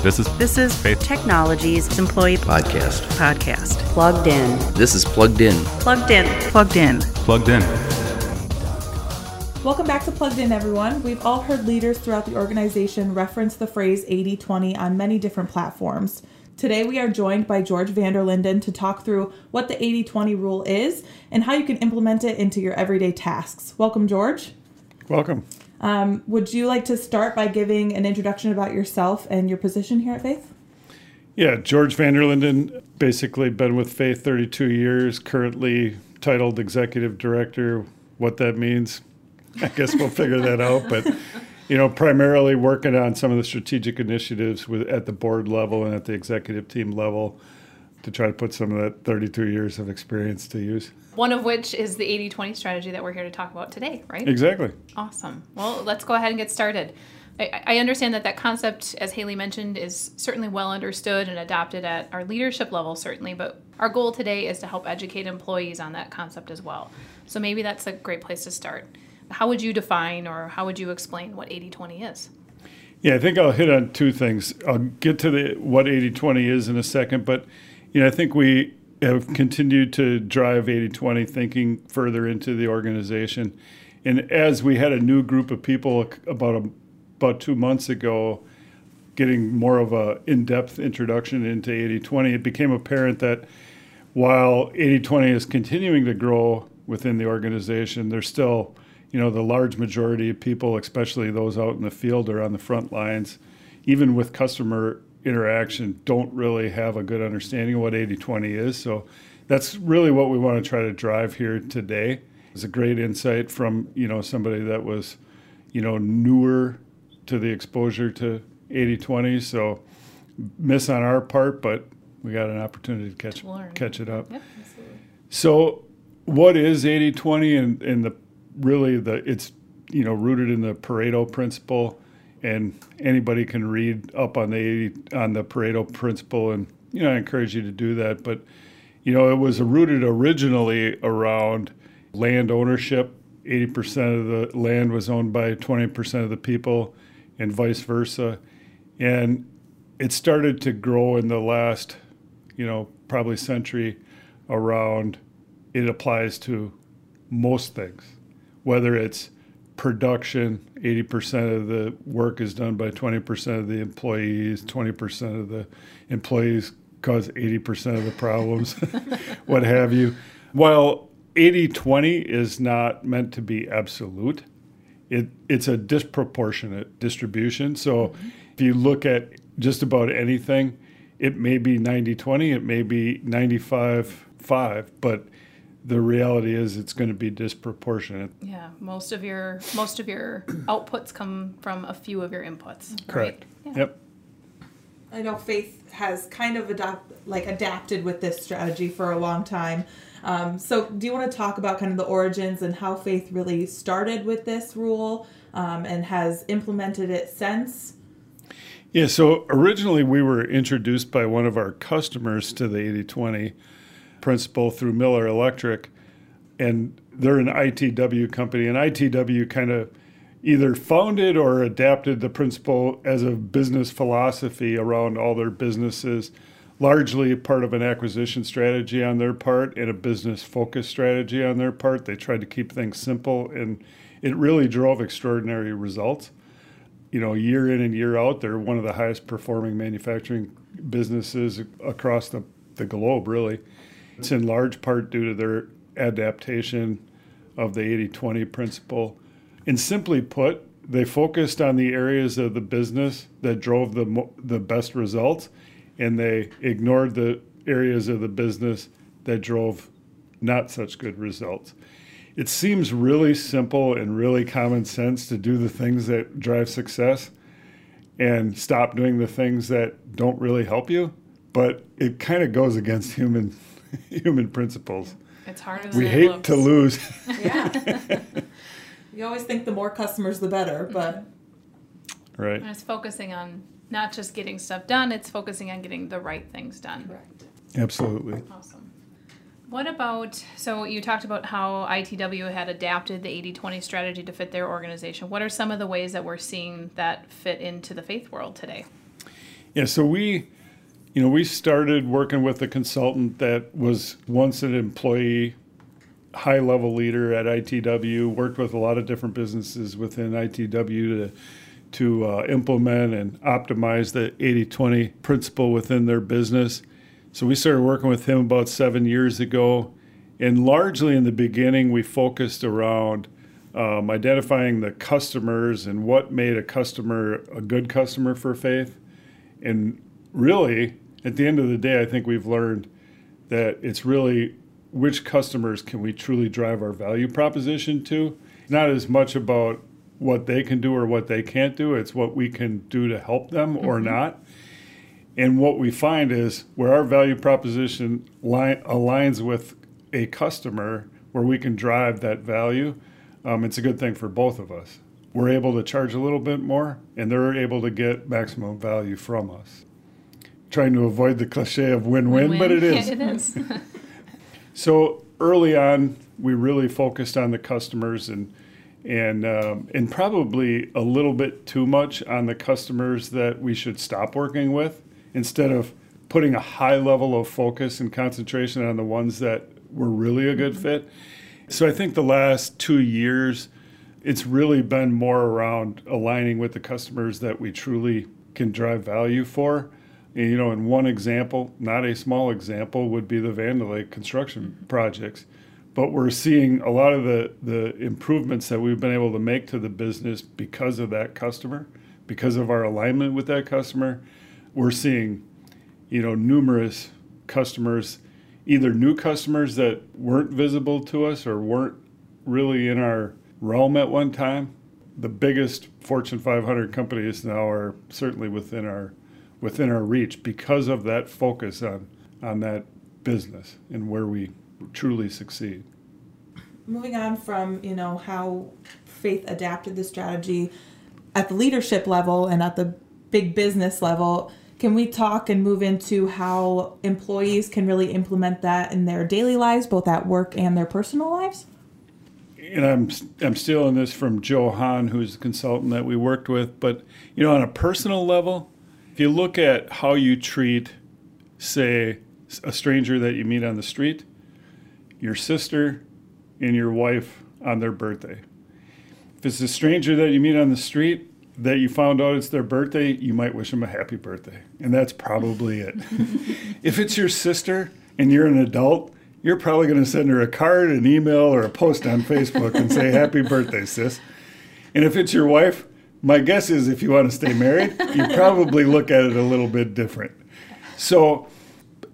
This is This is Faith. Technologies Employee podcast. Podcast. Plugged in. This is Plugged In. Plugged in. Plugged in. plugged in. Welcome back to Plugged In, everyone. We've all heard leaders throughout the organization reference the phrase 80 20 on many different platforms. Today, we are joined by George Van Der Linden to talk through what the 80 20 rule is and how you can implement it into your everyday tasks. Welcome, George. Welcome. Um, would you like to start by giving an introduction about yourself and your position here at Faith? Yeah, George Van Der Linden, basically been with Faith 32 years, currently titled Executive Director. What that means, I guess we'll figure that out. But, you know, primarily working on some of the strategic initiatives with, at the board level and at the executive team level to try to put some of that 32 years of experience to use. One of which is the 80 20 strategy that we're here to talk about today, right? Exactly. Awesome. Well, let's go ahead and get started. I, I understand that that concept, as Haley mentioned, is certainly well understood and adopted at our leadership level, certainly, but our goal today is to help educate employees on that concept as well. So maybe that's a great place to start. How would you define or how would you explain what 80 20 is? Yeah, I think I'll hit on two things. I'll get to the what 80-20 is in a second, but you know, I think we have continued to drive 80-20 thinking further into the organization. And as we had a new group of people about a, about 2 months ago getting more of a in-depth introduction into 80-20, it became apparent that while 80-20 is continuing to grow within the organization, there's still, you know, the large majority of people, especially those out in the field or on the front lines, even with customer interaction, don't really have a good understanding of what 80-20 is. So that's really what we want to try to drive here today. It's a great insight from, you know, somebody that was, you know, newer to the exposure to 80-20. So miss on our part, but we got an opportunity to catch To catch it up. Yep. So, what is 80 20 and, and the really the it's you know rooted in the Pareto principle, and anybody can read up on the 80 on the Pareto principle, and you know I encourage you to do that. But you know it was rooted originally around land ownership. 80% of the land was owned by 20% of the people, and vice versa. And it started to grow in the last, you know, probably century around it applies to most things, whether it's production, 80% of the work is done by 20% of the employees, 20% of the employees cause 80% of the problems, what have you. While 80 20 is not meant to be absolute, it, it's a disproportionate distribution. So mm-hmm. if you look at just about anything, it may be 90 20, it may be 95 5, but the reality is it's going to be disproportionate. Yeah, most of your most of your outputs come from a few of your inputs. right? Correct. Yeah. Yep. I know Faith has kind of adopt, like adapted with this strategy for a long time. Um, so, do you want to talk about kind of the origins and how Faith really started with this rule um, and has implemented it since? Yeah, so originally we were introduced by one of our customers to the 80 20 principle through Miller Electric, and they're an ITW company, and ITW kind of either founded or adapted the principle as a business philosophy around all their businesses, largely part of an acquisition strategy on their part and a business focus strategy on their part. They tried to keep things simple, and it really drove extraordinary results you know, year in and year out, they're one of the highest performing manufacturing businesses across the, the globe, really. It's in large part due to their adaptation of the 80 20 principle. And simply put, they focused on the areas of the business that drove the, the best results, and they ignored the areas of the business that drove not such good results it seems really simple and really common sense to do the things that drive success and stop doing the things that don't really help you but it kind of goes against human human principles It's harder than we it hate looks. to lose Yeah. you always think the more customers, the better, but right And it's focusing on not just getting stuff done, it's focusing on getting the right things done. Correct. Absolutely Awesome. What about, so you talked about how ITW had adapted the 80 20 strategy to fit their organization. What are some of the ways that we're seeing that fit into the faith world today? Yeah, so we, you know, we started working with a consultant that was once an employee, high level leader at ITW, worked with a lot of different businesses within ITW to to uh, implement and optimize the 80-20 principle within their business. So we started working with him about seven years ago, and largely in the beginning we focused around um, identifying the customers and what made a customer a good customer for Faith and really, at the end of the day, I think we've learned that it's really which customers can we truly drive our value proposition to. Not as much about what they can do or what they can't do, it's what we can do to help them or mm-hmm. not. And what we find is where our value proposition line, aligns with a customer, where we can drive that value, um, it's a good thing for both of us we're able to charge a little bit more and they're able to get maximum value from us. Trying to avoid the cliche of win win, but it is. it is. so early on, we really focused on the customers and and um, and probably a little bit too much on the customers that we should stop working with instead of putting a high level of focus and concentration on the ones that were really a good mm-hmm. fit. So I think the last two years it's really been more around aligning with the customers that we truly can drive value for. And, you know, in one example, not a small example, would be the Vandalake construction projects. But we're seeing a lot of the, the improvements that we've been able to make to the business because of that customer, because of our alignment with that customer. We're seeing, you know, numerous customers, either new customers that weren't visible to us or weren't really in our realm at one time. The biggest Fortune 500 companies now are certainly within our within our reach because of that focus on on that business and where we truly succeed. Moving on from you know how Faith adapted the strategy at the leadership level and at the big business level, can we talk and move into how employees can really implement that in their daily lives, both at work and their personal lives? and I'm I'm stealing this from Joe Hahn, who's a consultant that we worked with. But you know, on a personal level, if you look at how you treat, say, a stranger that you meet on the street, your sister, and your wife on their birthday. If it's a stranger that you meet on the street that you found out it's their birthday, you might wish them a happy birthday, and that's probably it. if it's your sister and you're an adult you're probably going to send her a card, an email, or a post on Facebook and say, Happy birthday, sis. And if it's your wife, my guess is if you want to stay married, you probably look at it a little bit different. So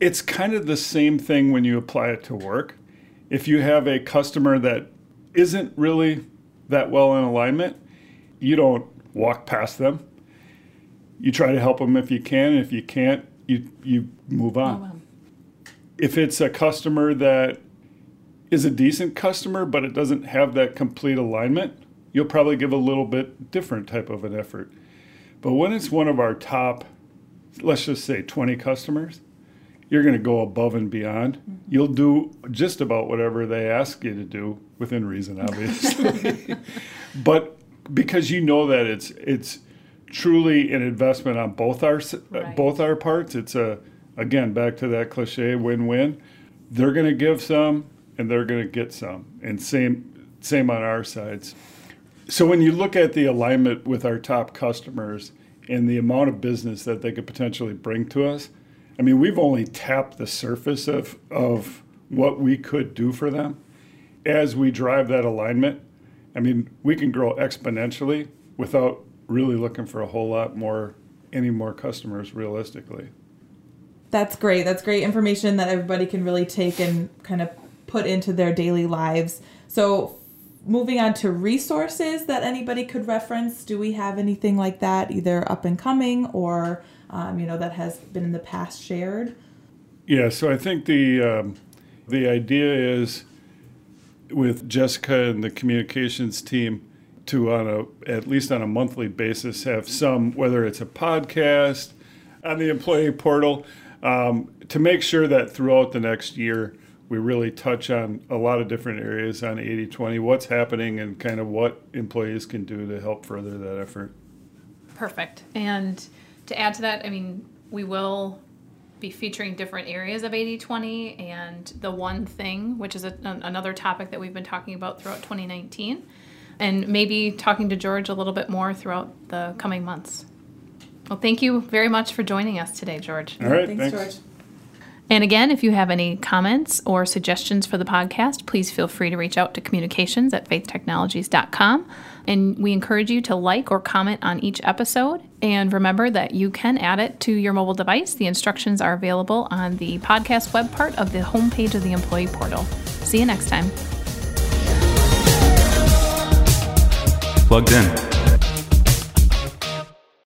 it's kind of the same thing when you apply it to work. If you have a customer that isn't really that well in alignment, you don't walk past them. You try to help them if you can. If you can't, you, you move on. Oh, wow if it's a customer that is a decent customer, but it doesn't have that complete alignment, you'll probably give a little bit different type of an effort. But when it's one of our top, let's just say 20 customers, you're going to go above and beyond. Mm-hmm. You'll do just about whatever they ask you to do within reason, obviously. but because you know that it's it's truly an investment on both our right. both our parts, it's a again, back to that cliche win win. They're going to give some and they're going to get some. And same, same on our sides. So when you look at the alignment with our top customers and the amount of business that they could potentially bring to us, I mean, we've only tapped the surface of, of what we could do for them. As we drive that alignment, I mean, we can grow exponentially without really looking for a whole lot more, any more customers realistically. That's great. That's great information that everybody can really take and kind of put into their daily lives. So, moving on to resources that anybody could reference, do we have anything like that, either up and coming or um, you know that has been in the past shared? Yeah. So I think the um, the idea is with Jessica and the communications team to on a at least on a monthly basis have some whether it's a podcast on the employee portal um, to make sure that throughout the next year, we really touch on a lot of different areas on 80 20, what's happening, and kind of what employees can do to help further that effort. Perfect. And to add to that, I mean, we will be featuring different areas of 80-20 and the one thing, which is a, another topic that we've been talking about throughout 2019, and maybe talking to George a little bit more throughout the coming months. Well, thank you very much for joining us today, George. All right, Thanks, thanks. George. And again, if you have any comments or suggestions for the podcast, please feel free to reach out to communications at faithtechnologies.com. And we encourage you to like or comment on each episode. And remember that you can add it to your mobile device. The instructions are available on the podcast web part of the homepage of the employee portal. See you next time. Plugged in.